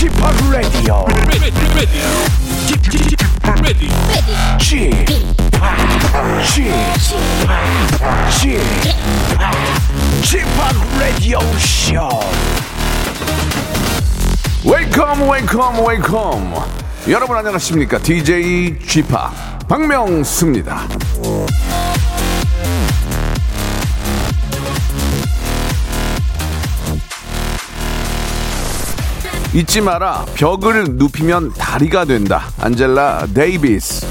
P o p Radio Show. Welcome, welcome, welcome. 여러분 안녕하십니까? DJ p 박명수입니다. 잊지 마라. 벽을 눕히면 다리가 된다. 안젤라 데이비스.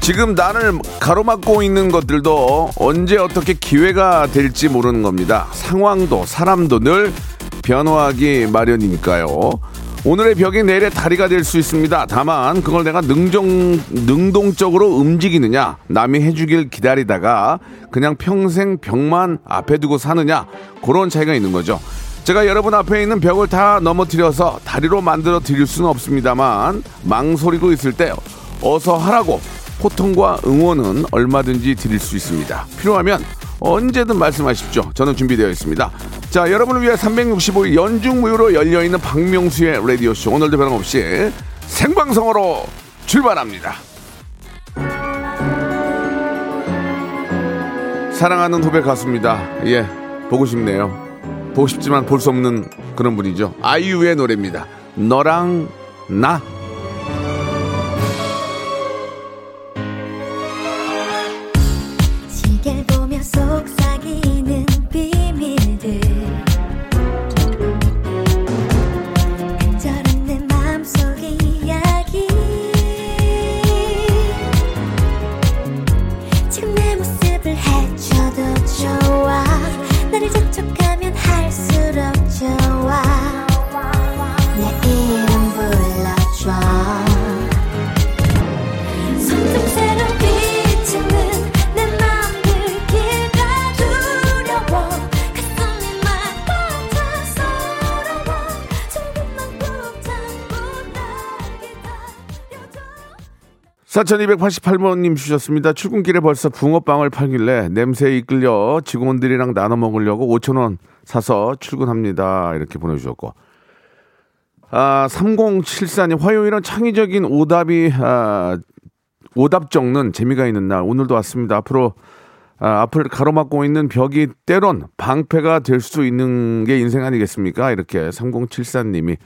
지금 나를 가로막고 있는 것들도 언제 어떻게 기회가 될지 모르는 겁니다. 상황도 사람도 늘 변화하기 마련이니까요. 오늘의 벽이 내일의 다리가 될 수 있습니다. 다만 그걸 내가 능정, 능동적으로 움직이느냐, 남이 해주길 기다리다가 그냥 평생 벽만 앞에 두고 사느냐, 그런 차이가 있는 거죠. 제가 여러분 앞에 있는 벽을 다 넘어뜨려서 다리로 만들어 드릴 수는 없습니다만 망설이고 있을 때 어서 하라고 호통과 응원은 얼마든지 드릴 수 있습니다. 필요하면 언제든 말씀하십시오. 저는 준비되어 있습니다. 자, 여러분을 위해 365일 연중무휴로 열려있는 박명수의 라디오쇼. 오늘도 변함없이 생방송으로 출발합니다. 사랑하는 후배 가수입니다. 예, 보고 싶네요. 보고 싶지만 볼 수 없는 그런 분이죠. 아이유의 노래입니다. 너랑 나. 4288번님 주셨습니다. 출근길에 벌써 붕어빵을 팔길래 냄새에 이끌려 직원들이랑 나눠 먹으려고 5천원 사서 출근합니다. 이렇게 보내주셨고. 아, 3074님, 화요일은 창의적인 오답이, 아, 오답 적는 재미가 있는 날. 오늘도 왔습니다. 앞으로, 아, 앞을 가로막고 있는 벽이 때론 방패가 될 수 있는 게 인생 아니겠습니까? 이렇게 3074님이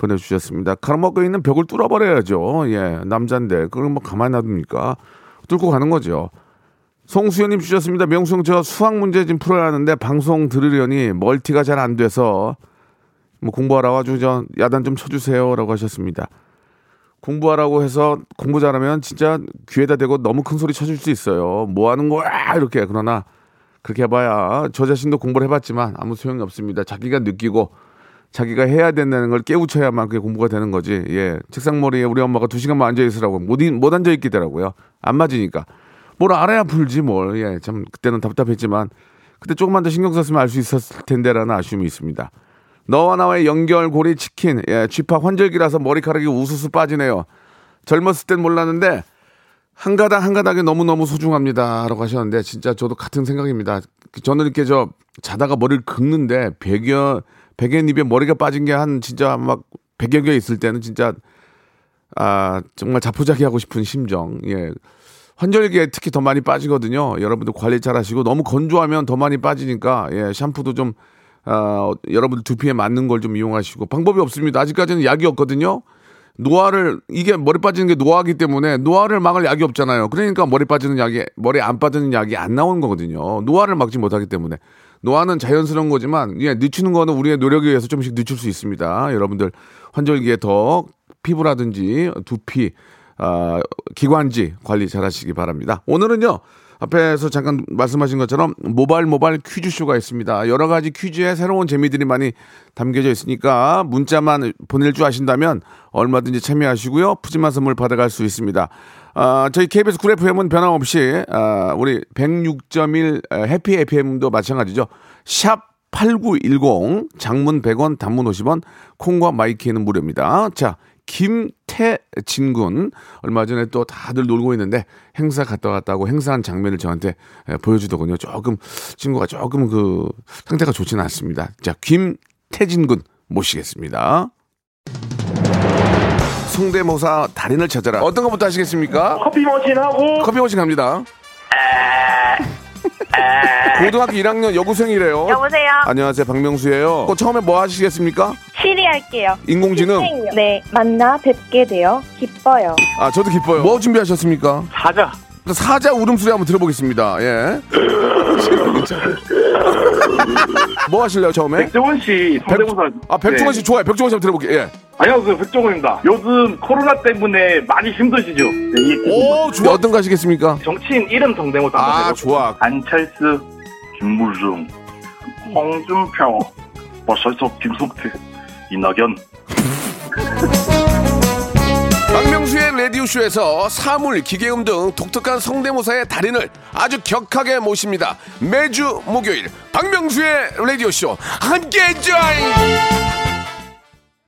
보내주셨습니다. 가로막고 있는 벽을 뚫어버려야죠. 예, 남잔데. 그걸 뭐 가만히 놔둡니까? 뚫고 가는 거죠. 송수연님 주셨습니다. 명수형 저 수학 문제 좀 풀어야 하는데 방송 들으려니 멀티가 잘 안 돼서 뭐 공부하라고 아주 저 야단 좀 쳐주세요라고 하셨습니다. 공부하라고 해서 공부 잘하면 진짜 귀에다 대고 너무 큰 소리 쳐줄 수 있어요. 뭐 하는 거야 이렇게 그러나 그렇게 해봐야 저 자신도 공부를 해봤지만 아무 소용이 없습니다. 자기가 느끼고 자기가 해야 된다는 걸 깨우쳐야만 그게 공부가 되는 거지. 예. 책상머리에 우리 엄마가 두 시간만 앉아 있으라고 못, 이- 못 앉아 있겠더라고요. 안 맞으니까. 뭘 알아야 풀지 뭘. 예. 참 그때는 답답했지만 그때 조금만 더 신경 썼으면 알 수 있었을 텐데라는 아쉬움이 있습니다. 너와 나와의 연결고리 치킨. 예. 쥐파 환절기라서 머리카락이 우수수 빠지네요. 젊었을 땐 몰랐는데 한 가닥 한 가닥이 너무너무 소중합니다 라고 하셨는데 진짜 저도 같은 생각입니다. 저는 이렇게 저 자다가 머리를 긁는데 백여 백엔 입에 머리가 빠진 게 한 진짜 막 백여 개 있을 때는 진짜 아 정말 자포자기 하고 싶은 심정. 예. 환절기에 특히 더 많이 빠지거든요. 여러분들 관리 잘 하시고 너무 건조하면 더 많이 빠지니까 예, 샴푸도 좀 아, 여러분들 두피에 맞는 걸 좀 이용하시고 방법이 없습니다. 아직까지는 약이 없거든요. 노화를 이게 머리 빠지는 게 노화기 때문에 노화를 막을 약이 없잖아요. 그러니까 머리 빠지는 약이 머리 안 빠지는 약이 안 나오는 거거든요. 노화를 막지 못하기 때문에 노화는 자연스러운 거지만 예, 늦추는 거는 우리의 노력에 의해서 조금씩 늦출 수 있습니다. 여러분들 환절기에 더 피부라든지 두피 아, 기관지 관리 잘 하시기 바랍니다. 오늘은요, 앞에서 잠깐 말씀하신 것처럼 모바일 모바일 퀴즈쇼가 있습니다. 여러 가지 퀴즈에 새로운 재미들이 많이 담겨져 있으니까 문자만 보낼 줄 아신다면 얼마든지 참여하시고요. 푸짐한 선물 받아갈 수 있습니다. 아, 저희 KBS 쿨 FM은 변함없이 아, 우리 106.1 해피 FM도 마찬가지죠. 샵 8910 장문 100원 단문 50원 콩과 my K는 무료입니다. 자 김태진 군 얼마 전에 또 다들 놀고 있는데 행사 갔다 왔다고 행사한 장면을 저한테 에, 보여주더군요. 조금 친구가 조금 그 상태가 좋지는 않습니다. 자, 김태진 군 모시겠습니다. 성대모사 달인을 찾아라. 어떤 것부터 하시겠습니까? 커피 머신하고 커피 머신 갑니다. 고등학교 1학년 여고생이래요. 여보세요? 안녕하세요, 박명수예요. 어, 처음에 뭐 하시겠습니까? 시리 할게요. 인공지능? 네, 만나 뵙게 되어 기뻐요. 아, 저도 기뻐요. 뭐 준비하셨습니까? 사자 사자 울음소리 한번 들어보겠습니다. 예. 뭐 하실래요, 처음에? 백종원 씨 성대모사 아, 백종원 씨 네. 좋아요. 백종원 씨 한번 들어볼게요. 예. 안녕하세요 백종원입니다 요즘 코로나 때문에 많이 힘드시죠 네, 이 오, 좋아. 어떤 거 하시겠습니까? 정치인 이름 성대모사 한번 아. 좋아. 안철수 김무중 홍준표 버설석 김성태 이낙연 박명수의 라디오쇼에서 사물, 기계음 등 독특한 성대모사의 달인을 아주 격하게 모십니다. 매주 목요일 박명수의 라디오쇼 함께 join!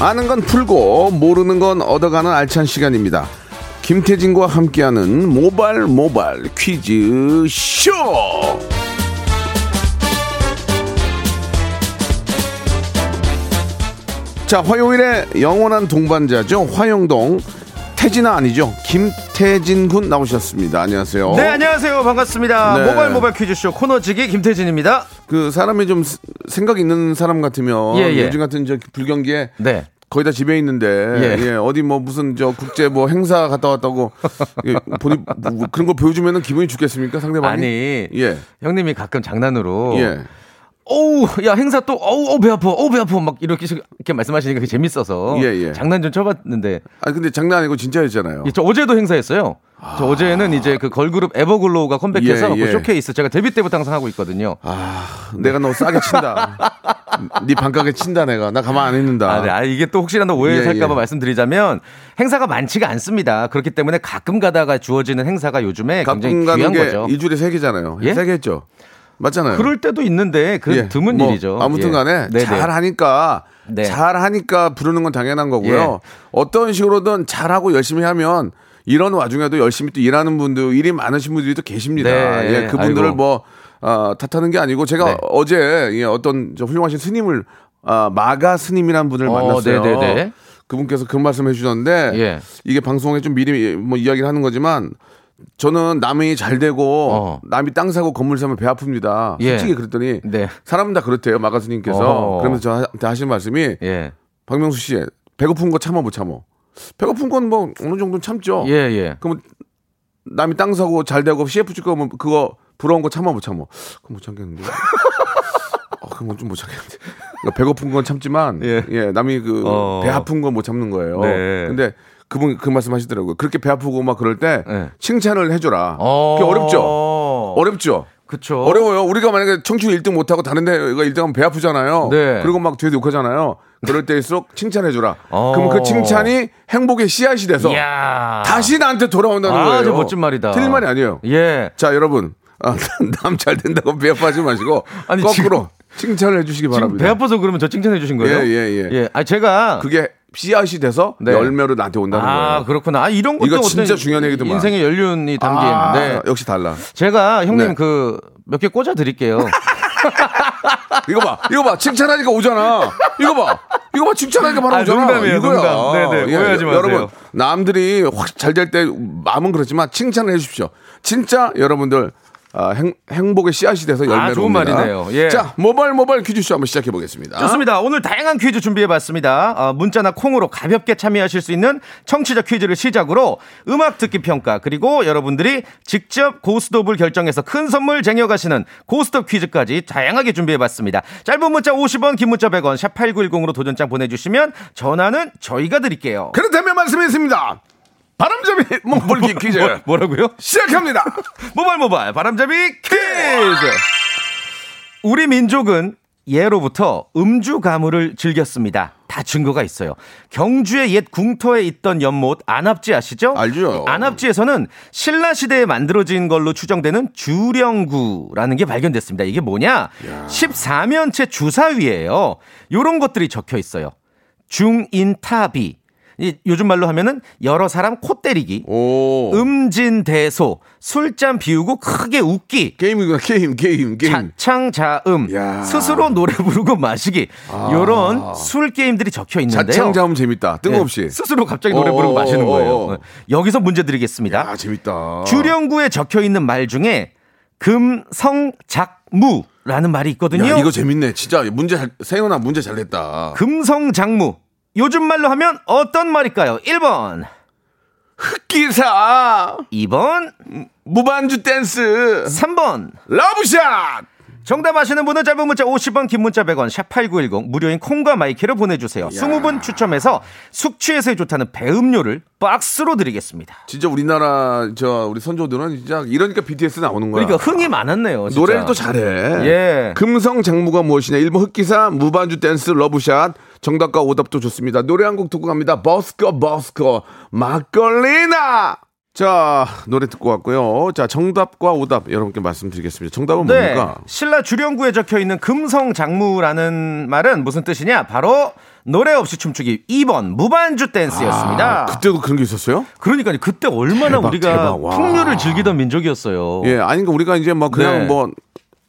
아는 건 풀고 모르는 건 얻어가는 알찬 시간입니다. 김태진과 함께하는 모발 모발 퀴즈 쇼. 자, 화요일에 영원한 동반자죠. 화영동 태진아 아니죠. 김태진 군 나오셨습니다. 안녕하세요. 네, 안녕하세요. 반갑습니다. 네. 모바일 모바일 퀴즈쇼 코너지기 김태진입니다. 그 사람이 좀 스- 생각 있는 사람 같으면 예, 예. 요즘 같은 저 불경기에 네. 거의 다 집에 있는데 예. 예, 어디 뭐 무슨 저 국제 뭐 행사 갔다 왔다고 예, 본인 뭐 그런 거 보여주면은 기분이 좋겠습니까 상대방이? 아니, 예. 형님이 가끔 장난으로 예. 어우, 야, 행사 또, 어우, 어우, 배 아파, 어우, 배 아파. 막 이렇게, 이렇게 말씀하시니까 그게 재밌어서. 예, 예. 장난 좀 쳐봤는데. 아 근데 장난 아니고 진짜였잖아요. 예, 저 어제도 행사했어요. 저 어제는 이제 그 걸그룹 에버글로우가 컴백해서 예, 예. 그 쇼케이스 제가 데뷔 때부터 항상 하고 있거든요. 아, 내가 너 싸게 친다. 네 반가게 친다 내가. 나 가만 안 있는다. 아, 네. 아, 이게 또 혹시라도 오해 예, 살까봐 예. 말씀드리자면 행사가 많지가 않습니다. 그렇기 때문에 가끔 가다가 주어지는 행사가 요즘에 굉장히 가끔 가는 귀한 게 거죠. 일주일에 세 개잖아요. 예? 세개 했죠. 맞잖아요. 그럴 때도 있는데 그 예. 드문 뭐 일이죠. 아무튼 예. 간에. 잘 하니까 네. 잘 하니까 부르는 건 당연한 거고요. 예. 어떤 식으로든 잘 하고 열심히 하면 이런 와중에도 열심히 또 일하는 분들 일이 많으신 분들이 또 계십니다. 네. 예, 그분들을 아이고. 뭐 아, 탓하는 게 아니고 제가 네. 어제 예, 어떤 저 훌륭하신 스님을 아, 마가 스님이라는 분을 어, 만났어요. 네네네. 그분께서 그런 말씀 해 주셨는데 예. 이게 방송에 좀 미리 뭐 이야기를 하는 거지만 저는 남이 잘 되고 어. 남이 땅 사고 건물 사면 배 아픕니다. 예. 솔직히 그랬더니 네. 사람은 다 그렇대요. 마가스님께서 어. 그러면서 저한테 하시는 말씀이 예. 박명수 씨 배고픈 거 참아 못 참어. 배고픈 건 뭐 어느 정도는 참죠. 예, 예. 그럼 남이 땅 사고 잘 되고 CF 줄 거면 그거 부러운 거 참아 못 참어. 그럼 못 참겠는데. 어, 그건 좀 못 참겠는데. 그러니까 배고픈 건 참지만 예, 예. 남이 그배 어. 아픈 건 못 참는 거예요. 네. 근데 그분 그 말씀하시더라고요. 그렇게 배 아프고 막 그럴 때 네. 칭찬을 해줘라. 어. 그게 어렵죠. 어렵죠. 그쵸. 어려워요. 우리가 만약에 청춘 1등 못하고 다른 데가 1등하면 배 아프잖아요. 네. 그리고 막 뒤에서 욕하잖아요. 그럴 때일수록 칭찬해주라. 어. 그럼 그 칭찬이 행복의 씨앗이 돼서 이야. 다시 나한테 돌아온다는 아, 거예요. 저 멋진 말이다. 틀린 말이 아니에요. 예. 자, 여러분. 아, 남 잘 된다고 배 아파하지 마시고 아니, 거꾸로 칭찬을 해주시기 지금 바랍니다. 배 아파서 그러면 저 칭찬해 주신 거예요? 예, 예, 예. 아, 제가 그게 씨앗이 돼서 네. 열매로 나한테 온다는 아, 거예요. 그렇구나. 아, 이런 것도 이거 진짜 중요한 얘기더만. 인생의 연륜이 담긴. 아, 네. 역시 달라. 제가 형님 네. 그몇 개 꽂아 드릴게요. 이거 봐, 이거 봐, 칭찬하니까 오잖아. 이거 봐, 이거 봐, 칭찬하니까 바로 아, 오잖아. 농담이에요, 이거야. 농담. 네네, 예, 오해하지 마세요. 여러분, 남들이 확 잘 될 때 마음은 그렇지만 칭찬을 해주십시오. 진짜 여러분들 아, 행, 행복의 씨앗이 돼서 열매로 아, 좋은 옵니다. 말이네요. 예. 자, 모바일 모바일 퀴즈쇼 한번 시작해 보겠습니다. 좋습니다. 오늘 다양한 퀴즈 준비해 봤습니다. 어, 문자나 콩으로 가볍게 참여하실 수 있는 청취자 퀴즈를 시작으로 음악 듣기 평가 그리고 여러분들이 직접 고스톱을 결정해서 큰 선물 쟁여가시는 고스톱 퀴즈까지 다양하게 준비해 봤습니다. 짧은 문자 50원, 긴 문자 100원, 샵 8910으로 도전장 보내주시면 전화는 저희가 드릴게요. 그렇다면 말씀했습니다. 바람잡이 몸볼기 퀴즈 뭐, 뭐라고요? 시작합니다. 모발 모발 바람잡이 퀴즈. 우리 민족은 예로부터 음주 가물을 즐겼습니다. 다 증거가 있어요. 경주의 옛 궁터에 있던 연못 안압지 아시죠? 알죠. 안압지에서는 신라 시대에 만들어진 걸로 추정되는 주령구라는 게 발견됐습니다. 이게 뭐냐? 14면체 주사위예요. 요런 것들이 적혀 있어요. 중인타비. 이 요즘 말로 하면은 여러 사람 코 때리기. 오. 음진 대소, 술잔 비우고 크게 웃기, 게임이구나. 게임, 게임, 게임. 자창 자음, 야. 스스로 노래 부르고 마시기, 요런 술 게임들이 적혀 있는데요. 자창 자음 재밌다. 뜬금없이. 네, 스스로 갑자기 노래 어, 부르고 마시는 어, 거예요. 어. 네. 여기서 문제 드리겠습니다. 야, 재밌다. 주령구에 적혀 있는 말 중에 금성작무 라는 말이 있거든요. 야, 이거 재밌네. 진짜 문제 잘, 세훈아 문제 잘 냈다. 금성작무. 요즘 말로 하면 어떤 말일까요? 1번, 흑기사, 2번, 무반주 댄스, 3번. 러브샷! 정답 아시는 분은 짧은 문자 50원, 긴 문자 100원, 샵8910, 무료인 콩과 my K를 보내주세요. 20분 추첨해서 숙취해소에 좋다는 배음료를 박스로 드리겠습니다. 진짜 우리나라, 저, 우리 선조들은 진짜 이러니까 BTS 나오는 거야. 그러니까 흥이 많았네요. 진짜. 노래를 또 잘해. 예. 금성작무가 무엇이냐? 1번 흑기사, 무반주 댄스, 러브샷. 정답과 오답도 좋습니다. 노래 한 곡 듣고 갑니다. 버스커, 버스커, 막걸리나! 자, 노래 듣고 왔고요. 자, 정답과 오답 여러분께 말씀드리겠습니다. 정답은 네. 뭡니까? 신라 주령구에 적혀 있는 금성 장무라는 말은 무슨 뜻이냐? 바로 노래 없이 춤추기 2번 무반주 댄스였습니다. 아, 그때도 그런 게 있었어요? 그러니까 그때 얼마나 대박, 우리가 대박. 와. 풍류를 즐기던 민족이었어요. 예, 아니, 그러니까 우리가 이제 뭐 그냥 네. 뭐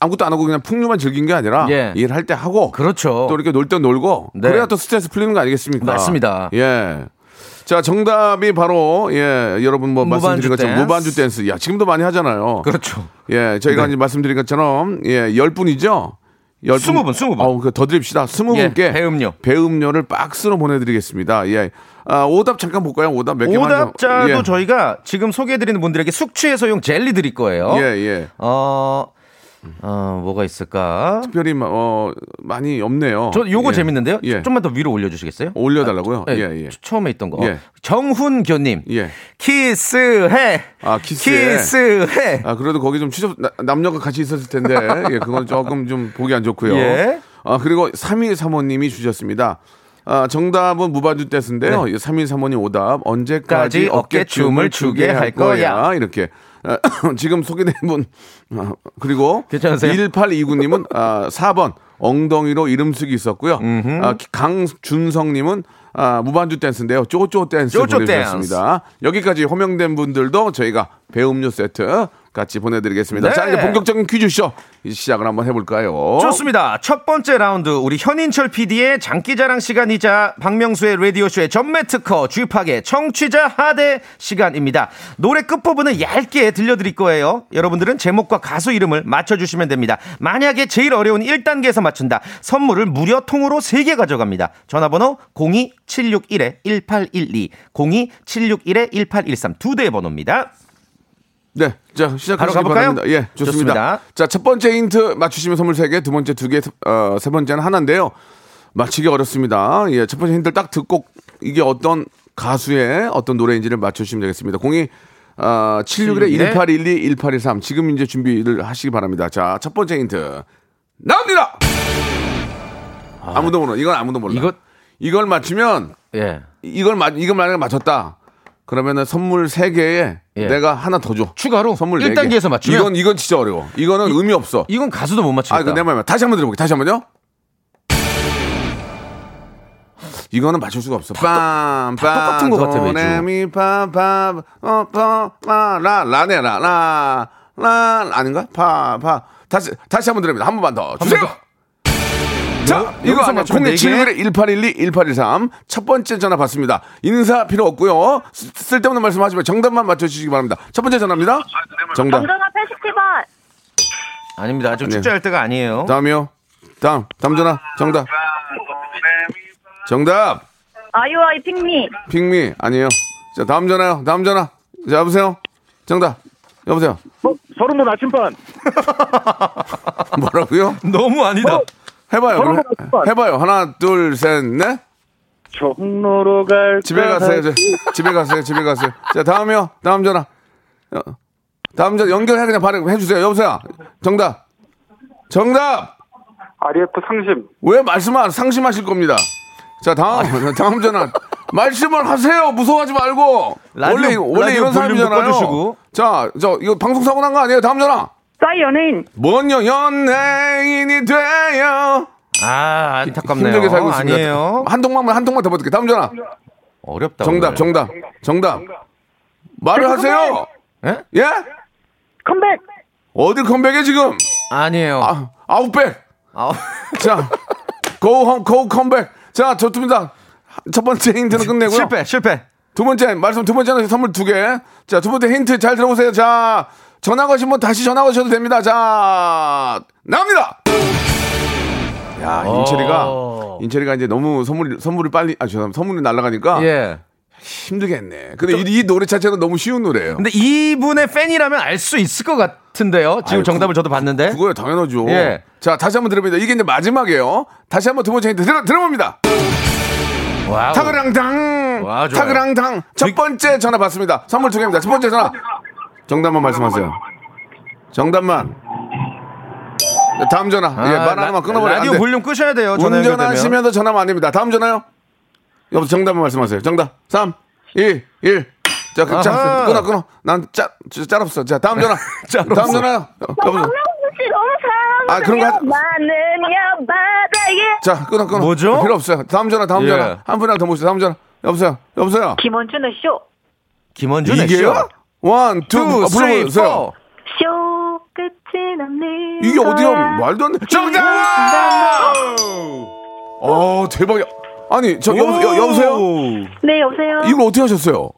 아무것도 안 하고 그냥 풍류만 즐긴 게 아니라 예. 일을 할때 하고 그렇죠. 또 이렇게 놀 때 놀고 네. 그래야 또 스트레스 풀리는 거 아니겠습니까? 맞습니다. 예. 자, 정답이 바로 예, 여러분 뭐 말씀드린 것처럼 댄스. 무반주 댄스. 야, 지금도 많이 하잖아요. 그렇죠. 예, 저희가 네. 이제 말씀드린 것처럼 예, 열 분이죠. 열 분. 스무 분, 스무 분. 어, 그더 드립시다. 스무 예, 분께 배음료. 배음료를 박스로 보내 드리겠습니다. 예. 아, 오답 잠깐 볼까요? 오답 몇 개만. 좀- 오답자도 예. 저희가 지금 소개해 드리는 분들에게 숙취해소용 젤리 드릴 거예요. 예, 예. 어, 어, 뭐가 있을까? 특별히 마- 어, 많이 없네요. 저 요거 예. 재밌는데요. 예. 좀만 더 위로 올려주시겠어요? 올려달라고요? 예, 예, 예. 처음에 있던 거. 예. 정훈교님. 예. 키스해. 아, 키스해. 키스해. 아, 그래도 거기 좀 나- 남녀가 같이 있었을 텐데, 예, 그건 조금 좀 보기 안 좋고요. 예. 아, 그리고 3135님이 주셨습니다. 아, 정답은 무반주 댄스인데요. 네. 3135님 오답, 언제까지 까지 어깨춤을 추게 할 거야. 이렇게. 아, 지금 소개된 분, 아, 그리고 괜찮으세요? 1829님은 아, 4번, 엉덩이로 이름 쓰기 있었고요. 아, 강준성님은 아, 무반주 댄스인데요. 쪼쪼 댄스 쪼쪼 보내주셨습니다. 여기까지 호명된 분들도 저희가 배음료 세트 같이 보내드리겠습니다. 네. 자, 이제 본격적인 퀴즈쇼 시작을 한번 해볼까요? 좋습니다. 첫 번째 라운드 우리 현인철 PD의 장기자랑 시간이자 박명수의 라디오쇼의 전매 특허 주입학예 청취자 하대 시간입니다. 노래 끝부분을 얇게 들려드릴 거예요. 여러분들은 제목과 가수 이름을 맞춰주시면 됩니다. 만약에 제일 어려운 1단계에서 맞춘다. 선물을 무려 통으로 3개 가져갑니다. 전화번호 02761-1812, 02761-1813 두 대의 번호입니다. 네, 자 시작하시기 가볼까요? 바랍니다. 예, 좋습니다. 좋습니다. 자, 첫 번째 힌트 맞추시면 선물 3개, 두 번째 2개, 어, 세 번째는 하나인데요. 맞히기 어렵습니다. 예, 첫 번째 힌트 딱 듣고 이게 어떤 가수의 어떤 노래인지를 맞추시면 되겠습니다. 02 어, 761에 1812 1813 지금 이제 준비를 하시기 바랍니다. 자, 첫 번째 힌트 나옵니다. 아 무도 모르. 이건 아무도 몰라. 이거- 이걸 맞추면 예. 이걸 맞 이걸 만약에 맞췄다. 그러면은 선물 3개에 예. 내가 하나 더 줘. 추가로 선물 1네 개. 단계에서 맞추면 이건 이건 진짜 어려워. 이거는 의미 없어. 이건 가수도 못 맞추겠다. 아, 이거 내 말만 다시 한번 들어볼게. 다시 한번요. 이거는 맞출 수가 없어. 빰, 다 똑같은 것 같아, 매주. 레미 파파 어파라 라네 라 라 라 아닌가? 파 파 다시 다시 한번 들어봅니다. 한 번만 더 주세요. 자, 여- 이거 아니야. 맞추면 네 개. 0 7 1 1812 1813. 첫 번째 전화 받습니다. 인사 필요 없고요. 쓰- 쓸데없는 말씀 하지 마. 정답만 맞춰주시기 바랍니다. 첫 번째 전화입니다. 정답. 정전화 87번. 아닙니다. 아니에요. 축제할 때가 아니에요. 다음이요. 다음, 다음 전화. 정답. 정답. 아이오아이 핑미. 핑미 아니에요. 자, 다음 전화요. 다음 전화. 자, 여보세요. 정답. 여보세요. 서른도 나침반. 뭐라고요? 너무 아니다. 해봐요. 그럼. 해봐요. 하나, 둘, 셋, 넷. 종로로 갈. 집에 가세요. 저, 집에 가세요. 집에 가세요. 자, 다음이요. 다음 전화. 어, 다음 전화 연결해 그냥 바로 해주세요. 여보세요. 정답. 정답. RF 상심. 왜 말씀을 안- 상심하실 겁니다. 자, 다음, 다음 전화. 말씀을 하세요. 무서워하지 말고. 라디오- 원래, 원래 라디오 이런 사람이잖아요. 자, 저, 이거 방송 사고 난 거 아니에요? 다음 전화. 싸이 연예인. 뭔요, 연예인이 돼요. 아, 안타깝네요. 힘들게 살고 있습니다. 아니에요. 한 통만, 한 통만 더 버틸게요. 다음 전화. 어렵다. 정답, 오늘. 정답, 정답. 말을 하세요. 예? 예? 컴백. 어딜 컴백해, 지금? 아니에요. 아, 아웃백. 아, 자, go home, go 컴백. 자, 좋습니다. 첫 번째 힌트는 끝내고요. 실패, 실패. 두 번째 말씀 두 번째는 선물 두 개. 자, 두 번째 힌트 잘 들어보세요. 자, 전화 거신 분 다시 전화 거셔도 됩니다. 자, 나옵니다. 야, 인철이가 어. 인철이가 이제 너무 선물 선물을 빨리 아 죄송합니다. 선물이 날아가니까 예. 힘들겠네. 근데 이, 이 노래 자체가 너무 쉬운 노래예요. 근데 이분의 팬이라면 알 수 있을 것 같은데요. 지금 아유, 정답을 저도 봤는데. 그거야 당연하죠. 예. 자, 다시 한번 들어봅니다. 이게 이제 마지막이에요. 다시 한번 두 번째 힌트 들어 들어봅니다. Wow. 타그랑당 와. 타그랑당 첫 번째 전화 받습니다. 선물 두 개입니다. 첫 번째 전화 정답만 말씀하세요. 정답만. 네, 다음 전화. 예, 말 라- 하나만 끊어버려. 라디오. 볼륨 끄셔야 돼요. 전화 연결되면. 운전하시면서 전화면 안 됩니다. 다음 전화요. 여보 정답만 말씀하세요. 정답. 3, 2, 1. 자, 그, 자. 끊어 끊어. 난 짜, 짜, 짤 없어. 자, 다음 전화. 짤 다음. 전화요. 여- 여보세요. 혹시 너무 아, 그런 거 하지-. 자, 끊어 끊어. 뭐죠? 필요 없어요. 다음 전화. 다음 예. 전화. 한 분이랑 더 모시죠. 다음 전화. 여보세요. 여보세요. 김원준의 쇼. 김원준의 이게요? 쇼. one, two, two, 아, three. Four. 쇼 끝이 났네. 이게 어디요? 말도 안 돼. 정답! 어, 대박이야. 아니, 저, 여보, 여, 여보세요? 네 여보세요. 이걸 어떻게 하셨어요?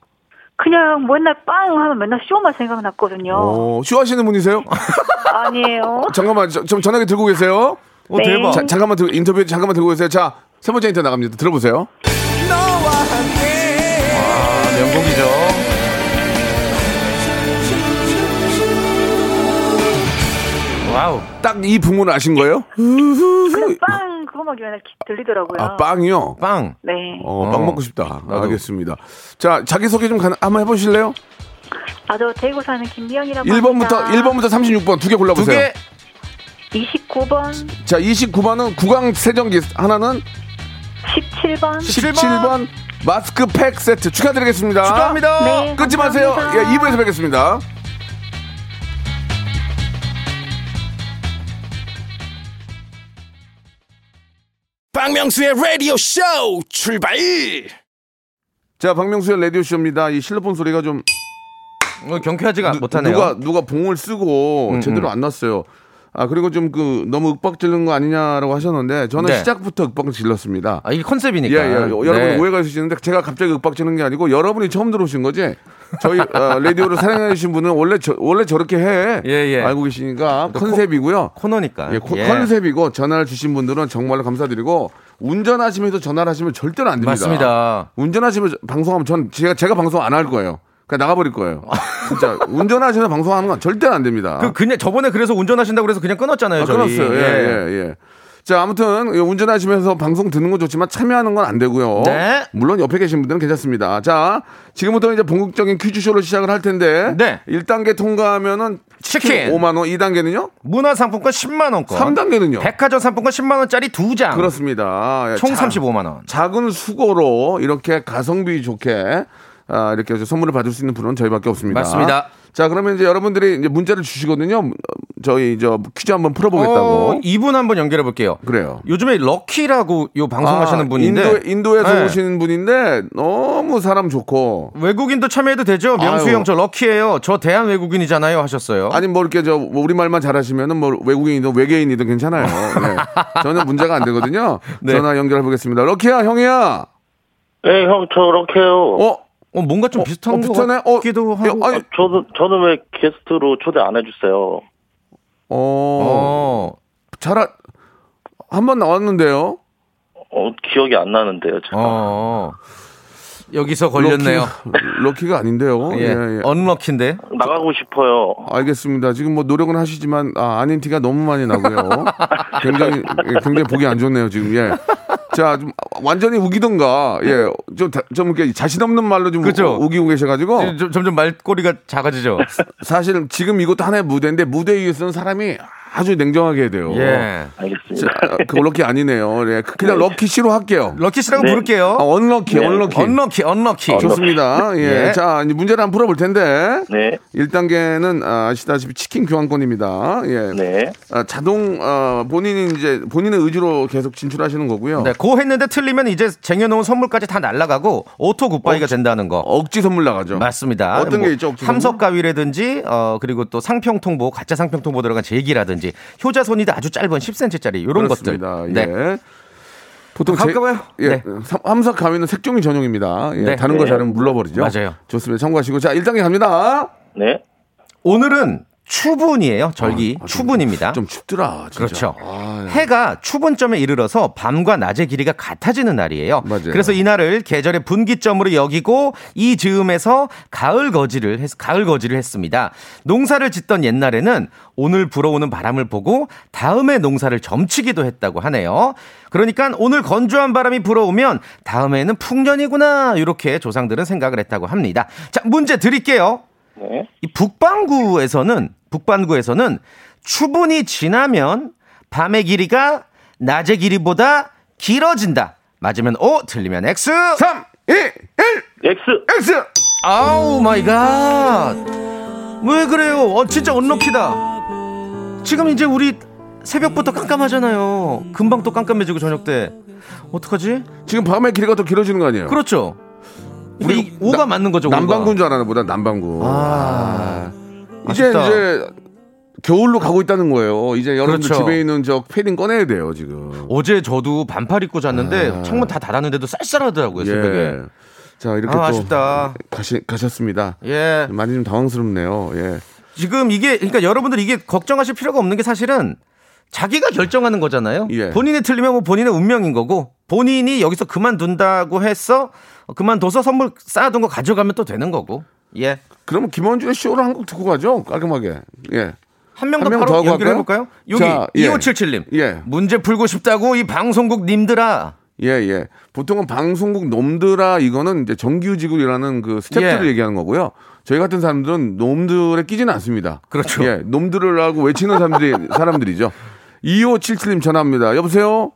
그냥 맨날 빵 하면 맨날 쇼만 생각났거든요. 어, 쇼 하시는 분이세요? 아니에요. 잠깐만, 저, 좀 전화기 들고 계세요? 오, 네. 대박. 자, 잠깐만, 들, 인터뷰 잠깐만 들고 계세요. 자, 세 번째 인터뷰 나갑니다. 들어보세요. 아, 명곡이죠. Wow. 딱 이 부문을 아신 거예요? 그냥 빵 그거만 맨날 기- 들리더라고요. 아, 빵이요? 빵. 네. 어, 어. 빵 먹고 싶다. 나도. 알겠습니다. 자, 자기소개 좀 가, 한번 해보실래요? 아, 저 대구 사는 김미영이라고 1번부터, 합니다. 1번부터 36번 두 개 두 골라보세요. 개. 29번, 자, 29번은 구강 세정기, 하나는 17번. 17번 마스크팩 세트 축하드리겠습니다. 축하합니다. 네. 끊지 마세요. 감사합니다. 예, 2부에서 뵙겠습니다. 박명수의 라디오 쇼 출발 자, 박명수의 라디오 쇼입니다. 이 실로폰 소리가 좀 어, 경쾌하지가 누, 못하네요. 누가 누가 봉을 쓰고 음, 제대로 음. 안 났어요. 아 그리고 좀 그 너무 윽박 지르는 거 아니냐라고 하셨는데 저는 네. 시작부터 윽박 질렀습니다. 아, 이게 컨셉이니까. 예, 예. 여러분 네. 오해가 있으시는데 제가 갑자기 윽박 지르는 게 아니고 여러분이 처음 들어오신 거지. 저희 어, 라디오를 사랑해 주신 분은 원래 저, 원래 저렇게 해 예, 예. 알고 계시니까 컨셉이고요. 코 너니까. 예, 코- 예. 컨셉이고 전화를 주신 분들은 정말로 감사드리고 운전하시면서 전화를 하시면 절대로 안 됩니다. 맞습니다. 운전하시면서 방송하면 전 제가 제가 방송 안 할 거예요. 그냥 나가버릴 거예요. 진짜 운전하시면서 방송하는 건 절대로 안 됩니다. 그 그냥 저번에 그래서 운전하신다고 그래서 그냥 끊었잖아요. 아, 저희. 끊었어요. 예, 예, 예. 자, 아무튼 운전하시면서 방송 듣는 건 좋지만 참여하는 건 안 되고요. 네. 물론 옆에 계신 분들은 괜찮습니다. 자, 지금부터 이제 본격적인 퀴즈쇼를 시작을 할 텐데 네. 1단계 통과하면은 치킨, 치킨. 5만 원, 2단계는요? 문화상품권 10만 원권. 3단계는요? 백화점 상품권 10만 원짜리 두 장. 그렇습니다. 예, 총 자, 35만 원. 작은 수고로 이렇게 가성비 좋게 아, 이렇게 해서 선물을 받을 수 있는 분은 저희밖에 없습니다. 맞습니다. 자, 그러면 이제 여러분들이 이제 문자를 주시거든요. 어, 저희 저 퀴즈 한번 풀어보겠다고. 어, 이분 한번 연결해 볼게요. 그래요. 요즘에 럭키라고 요 방송하시는 아, 분인데 인도, 에 서 네. 오시는 분인데 너무 사람 좋고 외국인도 참여해도 되죠? 명수. 형 저 럭키예요. 저 대한 외국인이잖아요 하셨어요. 아니 뭐 이렇게 저 우리 말만 잘하시면은 뭐 외국인이든 외계인이든 괜찮아요. 네. 전혀 문제가 안 되거든요. 네. 전화 연결해 보겠습니다. 럭키야 형이야. 네, 형, 저 이렇게요. 어, 어, 뭔가 좀 비슷한 어, 것 비슷하네? 어, 같기도 야, 하고. 아니, 저는, 저는 왜 게스트로 초대 안 해주세요? 어, 어. 잘, 한번 나왔는데요. 어, 기억이 안 나는데요. 제가. 어. 여기서 걸렸네요. 럭키가, 럭키 가 아닌데요. 예. 예, 예. 언럭키인데. 나가고 싶어요. 알겠습니다. 지금 뭐 노력은 하시지만 아, 아닌 티가 너무 많이 나고요. 굉장히 예, 굉장히 보기 안 좋네요 지금. 예. 자, 좀 완전히 우기던가. 예. 좀, 다- 좀 이렇게 자신 없는 말로 좀 그죠? 우기고 계셔가지고 좀- 점점 말꼬리가 작아지죠. 사실 지금 이것도 하나의 무대인데 무대 위에서는 사람이 아주 냉정하게 해야 돼요. 예. 알겠습니다. 자, 그 럭키 아니네요. 예. 그- 그냥 럭키 씨로 할게요. 럭키 씨라고 네. 부를게요. 아, 언럭키, 네. 언럭키. 언럭키, 언럭키. 좋습니다. 예. 예. 자, 이제 문제를 한번 풀어볼 텐데. 네. 1단계는 아시다시피 치킨 교환권입니다. 예. 네. 아, 자동 어, 본인이 이제 본인의 의지로 계속 진출하시는 거고요. 네, go 했는데 틀리면 이제 쟁여놓은 선물까지 다 날라가고 auto goodbye가 된다는 거. 억지 선물 나가죠. 맞습니다. 어떤 게 있죠, 억지 함석 가위라든지 어 그리고 또 상평 통보 가짜 상평 통보 들어간 제기라든지 효자 손이도 아주 짧은 10cm짜리 이런 것들. 네. 예. 보통 가까워요? 예, 네. 삼- 함석 가위는 색종이 전용입니다. 예, 네. 다른 거 네. 잘하면 물러버리죠. 맞아요. 좋습니다. 참고하시고 자 1단계 갑니다. 네. 오늘은 추분이에요. 절기 아, 좀- 추분입니다. 좀 춥더라. 진짜. 그렇죠. 아, 해가 추분점에 이르러서 밤과 낮의 길이가 같아지는 날이에요. 맞아요. 그래서 이 날을 계절의 분기점으로 여기고 이 즈음에서 가을 거지를 했, 가을 거지를 했습니다. 농사를 짓던 옛날에는 오늘 불어오는 바람을 보고 다음에 농사를 점치기도 했다고 하네요. 그러니까 오늘 건조한 바람이 불어오면 다음에는 풍년이구나 이렇게 조상들은 생각을 했다고 합니다. 자 문제 드릴게요. 네. 이 북반구에서는 북반구에서는 추분이 지나면 밤의 길이가 낮의 길이보다 길어진다. 맞으면 O, 틀리면 X. 3, 2, 1, X. X. Oh my god. 왜 그래요? 어 진짜 unlucky다. 지금 이제 우리 새벽부터 깜깜하잖아요. 금방 또 깜깜해지고 저녁 때. 어떡하지? 지금 밤의 길이가 더 길어지는 거 아니에요? 그렇죠. 우리 오가 나- 맞는 거죠. 남반구인 줄 알았나 보다. 남반구. 아. 이제 아쉽다. 이제 겨울로 가고 있다는 거예요. 이제 여러분들 그렇죠. 집에 있는 저 패딩 꺼내야 돼요, 지금. 어제 저도 반팔 입고 잤는데 아. 창문 다 닫았는데도 쌀쌀하더라고요 새벽에. 자, 이렇게 아, 또 아쉽다. 가시, 가셨습니다. 예. 많이 좀 당황스럽네요. 예. 지금 이게 그러니까 여러분들 이게 걱정하실 필요가 없는 게 사실은 자기가 결정하는 거잖아요. 예. 본인이 틀리면 뭐 본인의 운명인 거고 본인이 여기서 그만둔다고 해서 그만둬서 선물 쌓아둔 거 가져가면 또 되는 거고. 예. 그러면 김원준의 쇼를 한 곡 듣고 가죠. 깔끔하게. 예. 한 명더 한명 바로 연결해? 볼까요? 여기 자, 예. 2577님. 예. 문제 풀고 싶다고 이 방송국 님들아. 예, 예. 보통은 방송국 놈들아 이거는 이제 정규직이라는 그 스태프들을 예. 얘기하는 거고요. 저희 같은 사람들은 놈들에 끼지는 않습니다. 그렇죠. 예. 놈들을 하고 외치는 사람들이 사람들이죠. 2577님 전화합니다. 여보세요?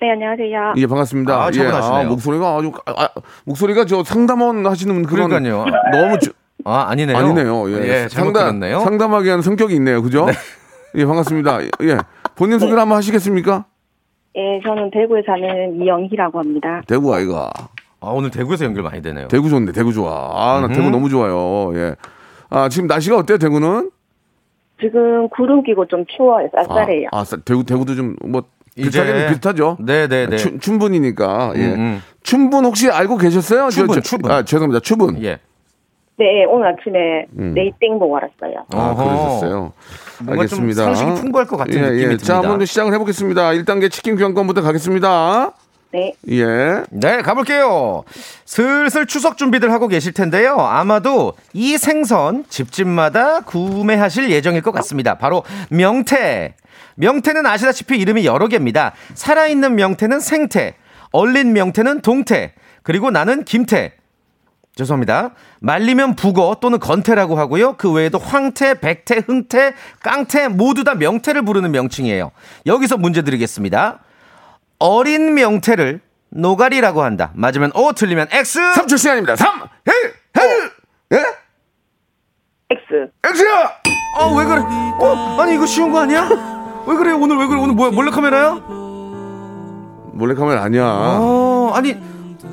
네, 안녕하세요. 예, 반갑습니다. 아, 예, 차분하시네요. 목소리가 아주 아, 목소리가 저 상담원 하시는 그런 그러니까요. 너무 주- 아, 아니네요. 아니네요. 예. 잘못 들었네요. 상담하게 하는 성격이 있네요. 그죠? 예, 반갑습니다. 예. 본인 소개를 한번 하시겠습니까? 예, 저는 대구에 사는 이영희라고 합니다. 대구 아이가. 아, 오늘 대구에서 연결 많이 되네요. 대구 좋은데 대구 좋아. 아, 나 음흠. 대구 너무 좋아요. 예. 아, 지금 날씨가 어때요, 대구는? 지금 구름 끼고 좀 추워요. 쌀쌀해요. 아, 아, 싸- 대구 대구도 좀뭐 이제- 비슷하긴 비슷하죠. 네, 네, 네. 추- 춘분이니까. 예. 음, 음. 춘분 혹시 알고 계셨어요? 저- 추분, 저- 추분. 아, 죄송합니다. 추분. 예. 네, 오늘 아침에 음. 네이땡 보고 알았어요. 아, 어허. 그러셨어요. 알겠습니다. 상식이 풍부할 것 같은 예, 느낌이 예. 듭니다. 자, 한번 시작을 해보겠습니다. 1단계 치킨 교환권부터 가겠습니다. 네. 예. 네, 가볼게요. 슬슬 추석 준비들 하고 계실 텐데요. 아마도 이 생선 집집마다 구매하실 예정일 것 같습니다. 바로 명태. 명태는 아시다시피 이름이 여러 개입니다. 살아있는 명태는 생태, 얼린 명태는 동태, 그리고 나는 김태. 죄송합니다. 말리면 북어 또는 건태라고 하고요. 그 외에도 황태, 백태, 흥태, 깡태 모두 다 명태를 부르는 명칭이에요. 여기서 문제 드리겠습니다. 어린 명태를 노가리라고 한다. 맞으면 O, 틀리면 X. 3초 시간입니다. 3, 1, 1, 예? X. 엑스야! 어, 왜 그래? 어, 아니 이거 쉬운 거 아니야? 왜 그래? 오늘 왜 그래? 오늘 뭐야? 몰래 카메라야? 몰래카메라 아니야. 어, 아니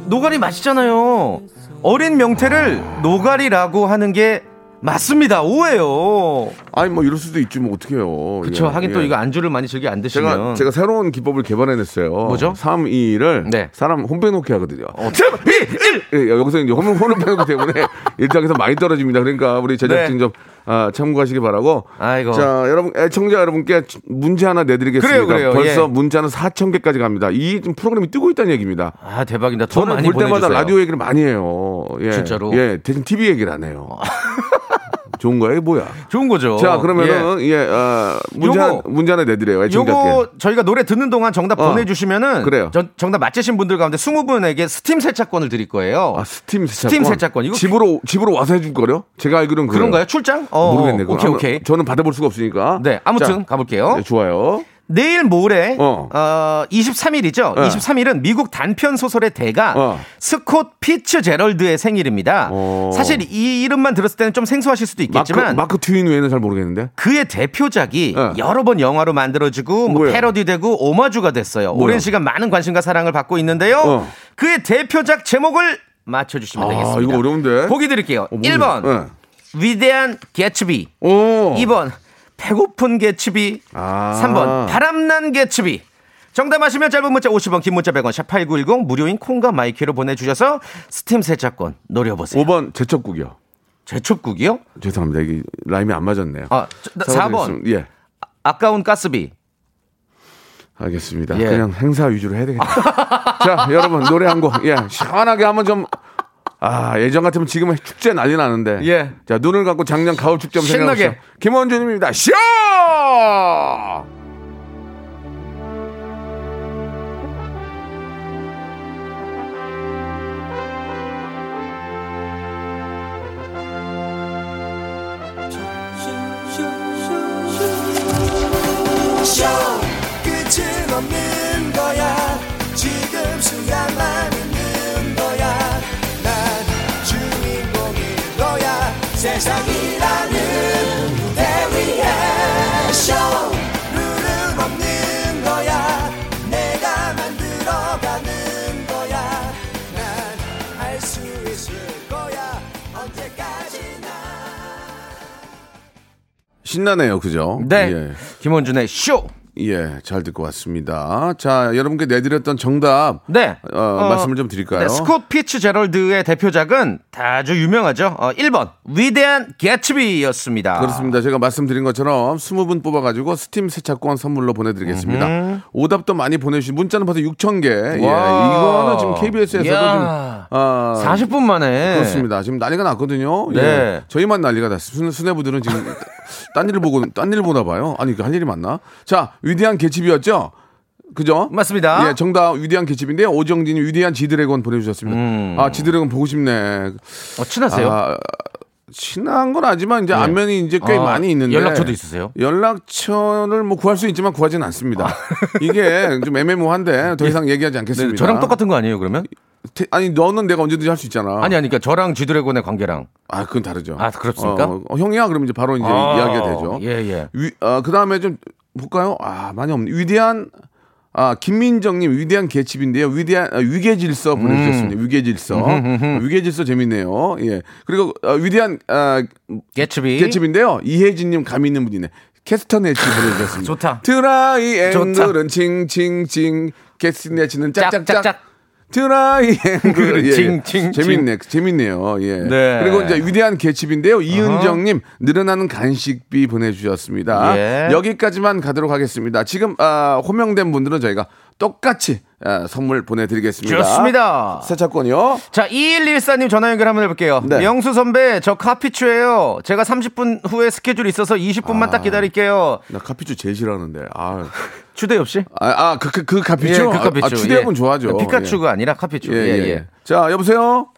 노가리 맛있잖아요. 어린 명태를 노가리라고 하는 게 맞습니다. 오예요. 아니 뭐 이럴 수도 있지 뭐 어떡해요. 그쵸. 예, 하긴 또 예. 이거 안주를 많이 즐겨 안 드시면. 제가 제가 새로운 기법을 개발해 냈어요. 뭐죠? 3, 2를 네. 사람 혼 빼놓기 하거든요. 어, 3, 2, 1! 예, 여기서 이제 혼, 혼을 빼놓기 때문에 일정에서 많이 떨어집니다. 그러니까 우리 제작진 네. 좀 아, 참고하시기 바라고. 아이고. 자, 여러분 애청자 여러분께 문제 하나 내드리겠습니다. 그래요, 그래요. 벌써 예. 문자는 4천 개까지 갑니다. 이 프로그램이 뜨고 있다는 얘기입니다. 아, 대박이다. 더 저는 많이 볼 때마다 보내주세요. 라디오 얘기를 많이 해요. 예. 진짜로? 예, 대신 TV 얘기를 안 해요. 좋은 거예요? 뭐야? 좋은 거죠. 자, 그러면은 예, 아, 문제 요거- 문제 하나 내드려요. 요거 저희가 노래 듣는 동안 정답 어. 보내주시면은 그래요. 전- 정답 맞히신 분들 가운데 20분에게 스팀 세차권을 드릴 거예요. 아, 스팀 세차권. 스팀 세차권. 이거 집으로 집으로 와서 해줄 거요? 제가 알기로는 그래요. 그런가요? 출장? 어, 모르겠네. 그건. 오케이 오케이. 저는 받아볼 수가 없으니까. 네, 아무튼 자, 가볼게요. 네, 좋아요. 내일 모레 어. 어. 23일이죠. 네. 23일은 미국 단편 소설의 대가 어. 스콧 피츠 제럴드의 생일입니다. 어. 사실 이 이름만 들었을 때는 좀 생소하실 수도 마크, 있겠지만 마크 트윈 외에는 잘 모르겠는데. 그의 대표작이 네. 여러 번 영화로 만들어지고 뭐? 패러디되고 오마주가 됐어요. 뭐요? 오랜 시간 많은 관심과 사랑을 받고 있는데요. 어. 그의 대표작 제목을 맞춰주시면 아, 되겠습니다. 이거 어려운데. 보기 드릴게요. 어, 1번 네. 위대한 개츠비 오. 2번 배고픈 개츠비 아. 3번 바람난 개츠비 정답하시면 짧은 문자 50원 긴 문자 100원 샵8910 무료인 콩과 my K로 보내주셔서 스팀 세차권 노려보세요 5번 제첩국이요. 제첩국이요? 죄송합니다. 이게 라임이 안 맞았네요. 아, 저- 나- 4번 사과드리겠습니다. 예. 아까운 가스비 알겠습니다. 예. 그냥 행사 위주로 해야 되겠다. 자, 여러분 노래 한 곡. 예. 시원하게 한번 좀 아, 예전 같으면 지금은 축제 난리 나는데. 예. 자, 눈을 감고 작년 가을 축제 한번 신나게. 생각해보세요. 김원준입니다. 쇼! 쇼 신나네요. 그죠? 네 예. 김원준의 쇼 예, 잘 듣고 왔습니다. 자, 여러분께 내드렸던 정답. 네. 어, 말씀을 좀 드릴까요? 네, 스콧 피츠 제럴드의 대표작은 아주 유명하죠. 어, 1번 위대한 개츠비였습니다. 그렇습니다. 제가 말씀드린 것처럼 20분 뽑아가지고 스팀 세차권 선물로 보내드리겠습니다. 오답도 많이 보내주신 문자는 벌써 6천 개. 예, 와. 이거는 지금 KBS에서도 이야. 좀 아, 40분 만에 그렇습니다. 지금 난리가 났거든요. 네. 예. 저희만 난리가 났어요. 순, 수뇌부들은 지금 딴 일을 보고 딴 일을 보나 봐요. 아니 그할 일이 많나? 자 위대한 개집이었죠. 그죠? 맞습니다. 예, 정답 위대한 개집인데요. 오정진이 위대한 지드래곤 보내주셨습니다. 음. 아 지드래곤 보고 싶네. 어, 친하세요? 아, 친한 건 아니지만 이제 안면이 이제 꽤 아, 많이 있는데 연락처도 있으세요? 연락처를 뭐 구할 수 있지만 구하지는 않습니다. 이게 좀 애매모호한데 더 이상 얘기하지 네, 않겠습니다. 저랑 똑같은 거 아니에요 그러면? 테- 아니 너는 내가 언제든지 할 수 있잖아. 아니 아니 그러니까 저랑 지드래곤의 관계랑 아, 그건 다르죠. 아, 그렇습니까? 어, 어, 형이야, 그럼 이제 바로 이제 아, 이야기가 되죠. 예, 예. 위, 어, 그 다음에 좀 볼까요? 아, 많이 없네. 위대한, 아, 김민정님, 위대한 개집인데요. 위대한, 아, 위계 질서 음. 보내주셨습니다. 위계 질서. 위계 질서 재밌네요. 예. 그리고, 어, 위대한, 아, 개츠비 개집인데요. 이혜진님 감 있는 분이네. 캐스터네치 보내주셨습니다. 좋다. 드라이. 앵글은 칭칭칭. 캐스터네치는 짝짝짝. 짝짝짝. 드라이 앵글. 예, 예. 칭, 칭, 재밌네 재밌네요. 예. 네. 그리고 이제 위대한 개집인데요. 이은정님 늘어나는 간식비 보내주셨습니다. 예. 여기까지만 가도록 하겠습니다. 지금 아, 호명된 분들은 저희가 똑같이 아, 선물 보내드리겠습니다 좋습니다. 세차권이요 자, 2114님 전화 연결 한번 해볼게요. 네. 명수 선배, 저 카피추예요. 제가 30분 후에 스케줄 있어서 20분만 아. 딱 기다릴게요. 나 카피추 제일 싫어하는데 아, 추대 없이? 아, 아 그, 그, 그 예, 카피추 그 카피추. 아, 추대형은 예. 좋아하죠 피카츄가 아니라 카피추. 예, 예, 예, 예. 예. 자 여보세요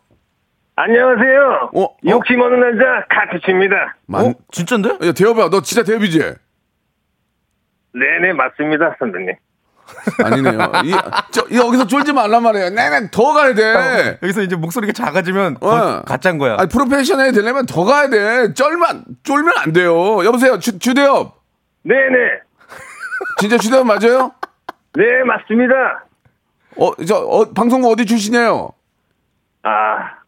안녕하세요. 어, 어? 욕심 없는 남자 카피치입니다. 만... 어? 진짠데? 야 대엽아 너 진짜 대엽이지 네네 맞습니다 선배님. 아니네요 이, 저, 여기서 쫄지 말란 말이에요 네네 더 가야 돼 여기서 이제 목소리가 작아지면 어. 가짜인 거야. 아니, 프로페셔널이 되려면 더 가야 돼. 쩔만, 쫄면 안 돼요. 여보세요, 주, 주대엽. 네네 진짜 주대엽 맞아요? 네 맞습니다. 어, 저, 어, 방송국 어디 출신이에요? 아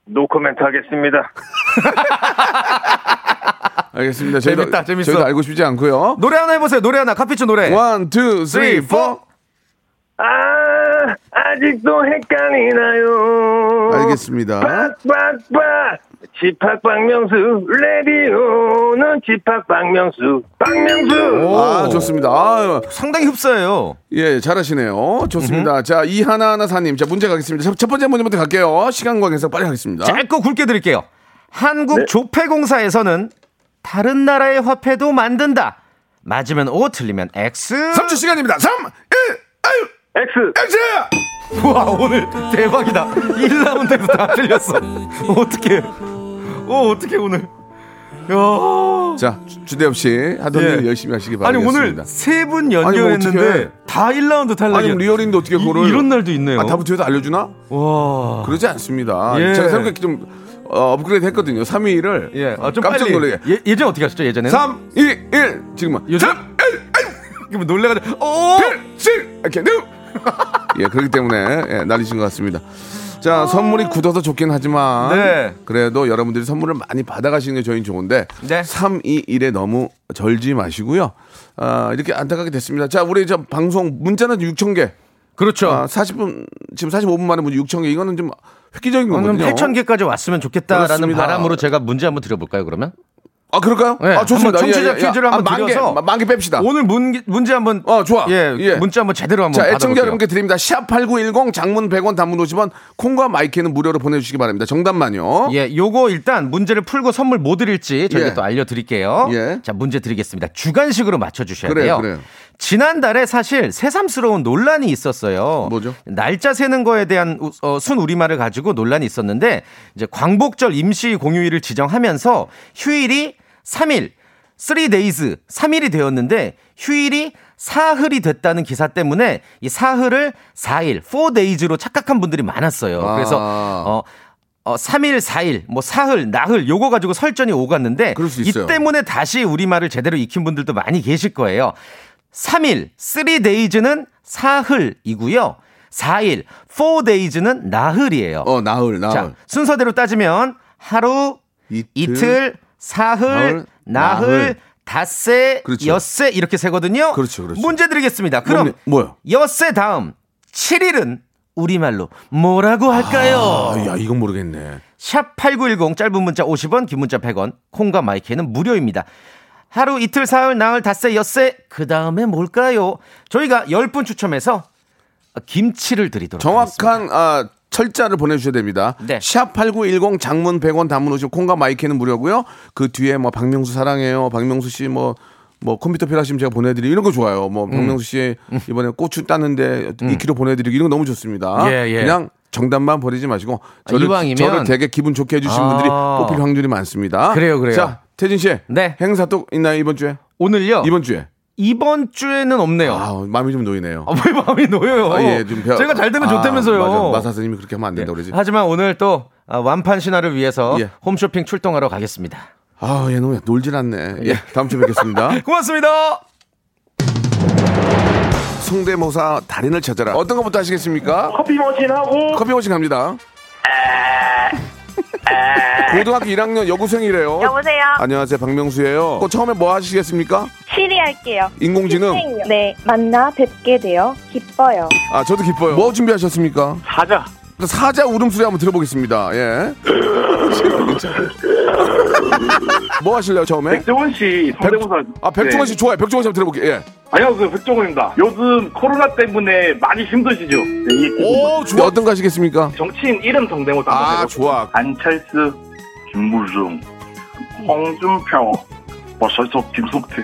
노코멘트 하겠습니다. 알겠습니다. 저희도, 재밌다, 재밌어. 저희도 알고 싶지 않고요. 노래 하나 해보세요. 노래 하나. 카피초 노래. One, two, three, three, four. Four. 아, 아직도 헷갈리나요? 알겠습니다. 빡빡빡 집합 박명수 radio는 집합 박명수 박명수 아, 좋습니다. 아유, 상당히 흡사해요. 예, 잘하시네요. 좋습니다. 자, 이 하나하나사님. 자, 문제 가겠습니다. 첫, 첫 번째 문제부터 갈게요. 시간 관계에서 빨리 하겠습니다. 짧고 굵게 드릴게요. 한국 조폐공사에서는 다른 나라의 화폐도 만든다. 맞으면 O, 틀리면 X. 3초 시간입니다. 3, 1, 아유, X X! 와 오늘 대박이다. 1라운드에서 다 틀렸어. 어떻게? 어 어떻게 오늘? 야. 자, 주- 주대엽 씨 하던 예. 일 열심히 하시기 아니 바라겠습니다. 오늘 세분 아니, 뭐 연결했는데. 다 1라운드 탈락이야. 아니, 리얼인데 어떻게. 이, 이런 날도 있네요. 아, 다부 뒤에서 알려주나? 와. 그러지 않습니다. 예. 제가 새롭게 좀 어, 업그레이드 했거든요. 3위를. 예, 아, 좀 깜짝 빨리. 놀라게. 예, 예전 어떻게 하셨죠? 예전에는 3, 2, 1. 지금은. 요즘? 3, 1, 1. 그러면 놀래가지고 어. 7, 이렇게 누. 예, 그렇기 때문에 예, 날리신 것 같습니다. 자, 선물이 굳어서 좋긴 하지만 네. 그래도 여러분들이 선물을 많이 받아가시는 게 저희는 좋은데 네. 3, 2, 1에 너무 절지 마시고요. 아, 이렇게 안타깝게 됐습니다. 자, 우리 저 방송 문자는 6천 개. 그렇죠. 아, 40분 지금 45분 만에 문제 6천 개. 이거는 좀 획기적인 방금 거거든요. 8천 개까지 왔으면 좋겠다라는 그렇습니다. 바람으로 제가 문제 한번 드려볼까요? 그러면 아, 그럴까요? 네, 아, 좋습니다. 한번 청취자 퀴즈를 한번 만 개, 드려서 만개 뺍시다. 오늘 문, 문제 한번 어, 좋아. 예, 예. 문자 한번 제대로 한번 자, 애청자. 여러분께 드립니다. 샵 8910 장문 100원 단문 50원 콩과 마이크는 무료로 보내 주시기 바랍니다. 정답만요. 예, 요거 일단 문제를 풀고 선물 뭐 드릴지 저희가 예. 또 알려 드릴게요. 예. 자, 문제 드리겠습니다. 주간식으로 맞춰 주셔야 그래요, 돼요. 그래요. 지난달에 사실 새삼스러운 논란이 있었어요. 뭐죠? 날짜 세는 거에 대한 우- 어, 순 우리말을 가지고 논란이 있었는데 이제 광복절 임시 공휴일을 지정하면서 휴일이 3일, 3days, 3일이 되었는데 휴일이 사흘이 됐다는 기사 때문에 이 사흘을 4일, 4days로 착각한 분들이 많았어요. 아. 그래서 어 어, 3일, 4일, 뭐 사흘, 나흘 요거 가지고 설전이 오갔는데 이. 때문에 다시 우리말을 제대로 익힌 분들도 많이 계실 거예요. 3일, 3days는 사흘이고요. 4일, 4days는 나흘이에요. 어, 나흘, 나흘. 자, 순서대로 따지면 하루, 이틀, 이틀, 사흘, 나흘, 나흘. 닷새, 그렇죠. 엿새 이렇게 세거든요. 그렇죠, 그렇죠. 문제 드리겠습니다. 그럼 뭡니- 뭐요? 엿새 다음 7일은 우리말로 뭐라고 할까요? 아, 야, 이건 모르겠네. 샵 8910 짧은 문자 50원, 긴 문자 100원. 콩과 마이크는 무료입니다. 하루 이틀 사흘 나흘 닷새 엿새 그 다음에 뭘까요? 저희가 10분 추첨해서 김치를 드리도록 하겠습니다. 정확한 아, 철자를 보내주셔야 됩니다. 네. 샵8910 장문 100원 단문 50 콩과 마이크는 무료고요. 그 뒤에 뭐 박명수 사랑해요. 박명수 씨 뭐 뭐 컴퓨터 필요하시면 제가 보내드리고 이런 거 좋아요. 뭐 음. 박명수 씨 이번에 고추 따는데 2kg 보내드리고 이런 거 너무 좋습니다. 예, 예. 그냥 정답만 버리지 마시고 저를, 이왕이면- 저를 되게 기분 좋게 해주신 아. 분들이 뽑힐 확률이 많습니다. 그래요, 그래요. 자 태진 씨, 네. 행사 또 있나요 이번 주에? 오늘요? 이번 주에? 이번 주에는 없네요. 아 마음이 좀 놓이네요. 아, 왜 마음이 놓여요? 아, 예, 좀 벼- 제가 잘 되면 아, 좋다면서요. 맞아. 마사스님이 그렇게 하면 안 된다 그러지. 하지만 오늘 또 아, 완판 신화를 위해서 예. 홈쇼핑 출동하러 가겠습니다. 아, 얘는 놀질 않네. 예, 다음 주에 뵙겠습니다. 고맙습니다. 성대모사 달인을 찾아라. 어떤 것부터 하시겠습니까? 커피 머신 하고 커피 머신 갑니다. 고등학교 1학년 여고생이래요. 여보세요. 안녕하세요, 박명수예요. 그 처음에 뭐 하시겠습니까? 시리 할게요. 인공지능. 네, 만나 뵙게 되어 기뻐요. 아, 저도 기뻐요. 뭐 준비하셨습니까? 사자 사자 울음소리 한번 들어보겠습니다. 예. 뭐 하실래요, 처음에? 백종원 씨 성대모사 아, 백종원 씨 네. 좋아요. 백종원 씨 한번 들어볼게요. 예. 안녕하세요 백종원입니다 요즘 코로나 때문에 많이 힘드시죠 네, 이 오, 좋아. 어떤 거 하시겠습니까? 정치인 이름 성대모사 한번 아, 해볼게요. 좋아. 안철수 김무중 홍준표 버설석 김성태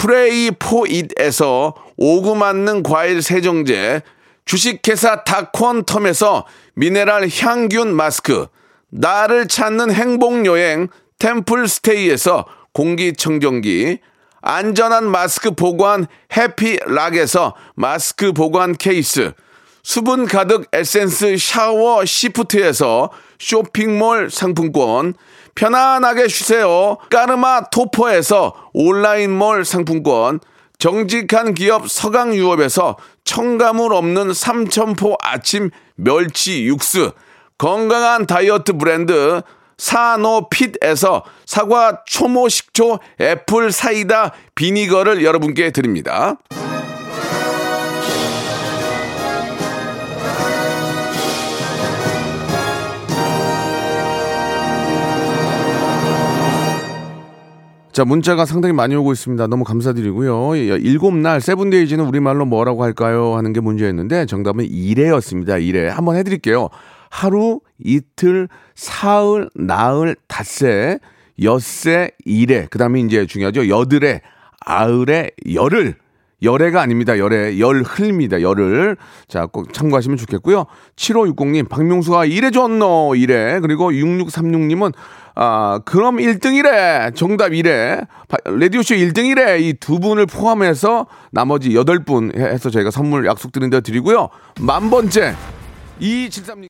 프레이 포잇에서 오구 맞는 과일 세정제, 주식회사 다콘텀에서 미네랄 향균 마스크, 나를 찾는 행복여행 템플스테이에서 공기청정기, 안전한 마스크 보관 해피락에서 마스크 보관 케이스, 수분 가득 에센스 샤워 시프트에서 쇼핑몰 상품권, 편안하게 쉬세요. 까르마 토퍼에서 온라인몰 상품권, 정직한 기업 서강유업에서 첨가물 없는 삼천포 아침 멸치 육수, 건강한 다이어트 브랜드 사노핏에서 사과 초모 식초 애플 사이다 비니거를 여러분께 드립니다. 자, 문자가 상당히 많이 오고 있습니다. 너무 감사드리고요. 예, 일곱 날 세븐데이즈는 우리말로 뭐라고 할까요? 하는 게 문제였는데 정답은 이래였습니다. 이래. 한번 해드릴게요. 하루, 이틀, 사흘, 나흘, 닷새, 엿새, 이래. 그 다음에 이제 중요하죠. 여드레, 아흘에, 열흘. 열애가 아닙니다. 열애. 열흘입니다. 열흘. 자, 꼭 참고하시면 좋겠고요. 7560님, 박명수가 이래 줬노. 이래. 그리고 6636님은, 아, 그럼 1등이래. 정답 이래. 라디오쇼 1등이래. 이 두 분을 포함해서 나머지 8분 해서 저희가 선물 약속드린 데 드리고요. 만 번째. 2273님.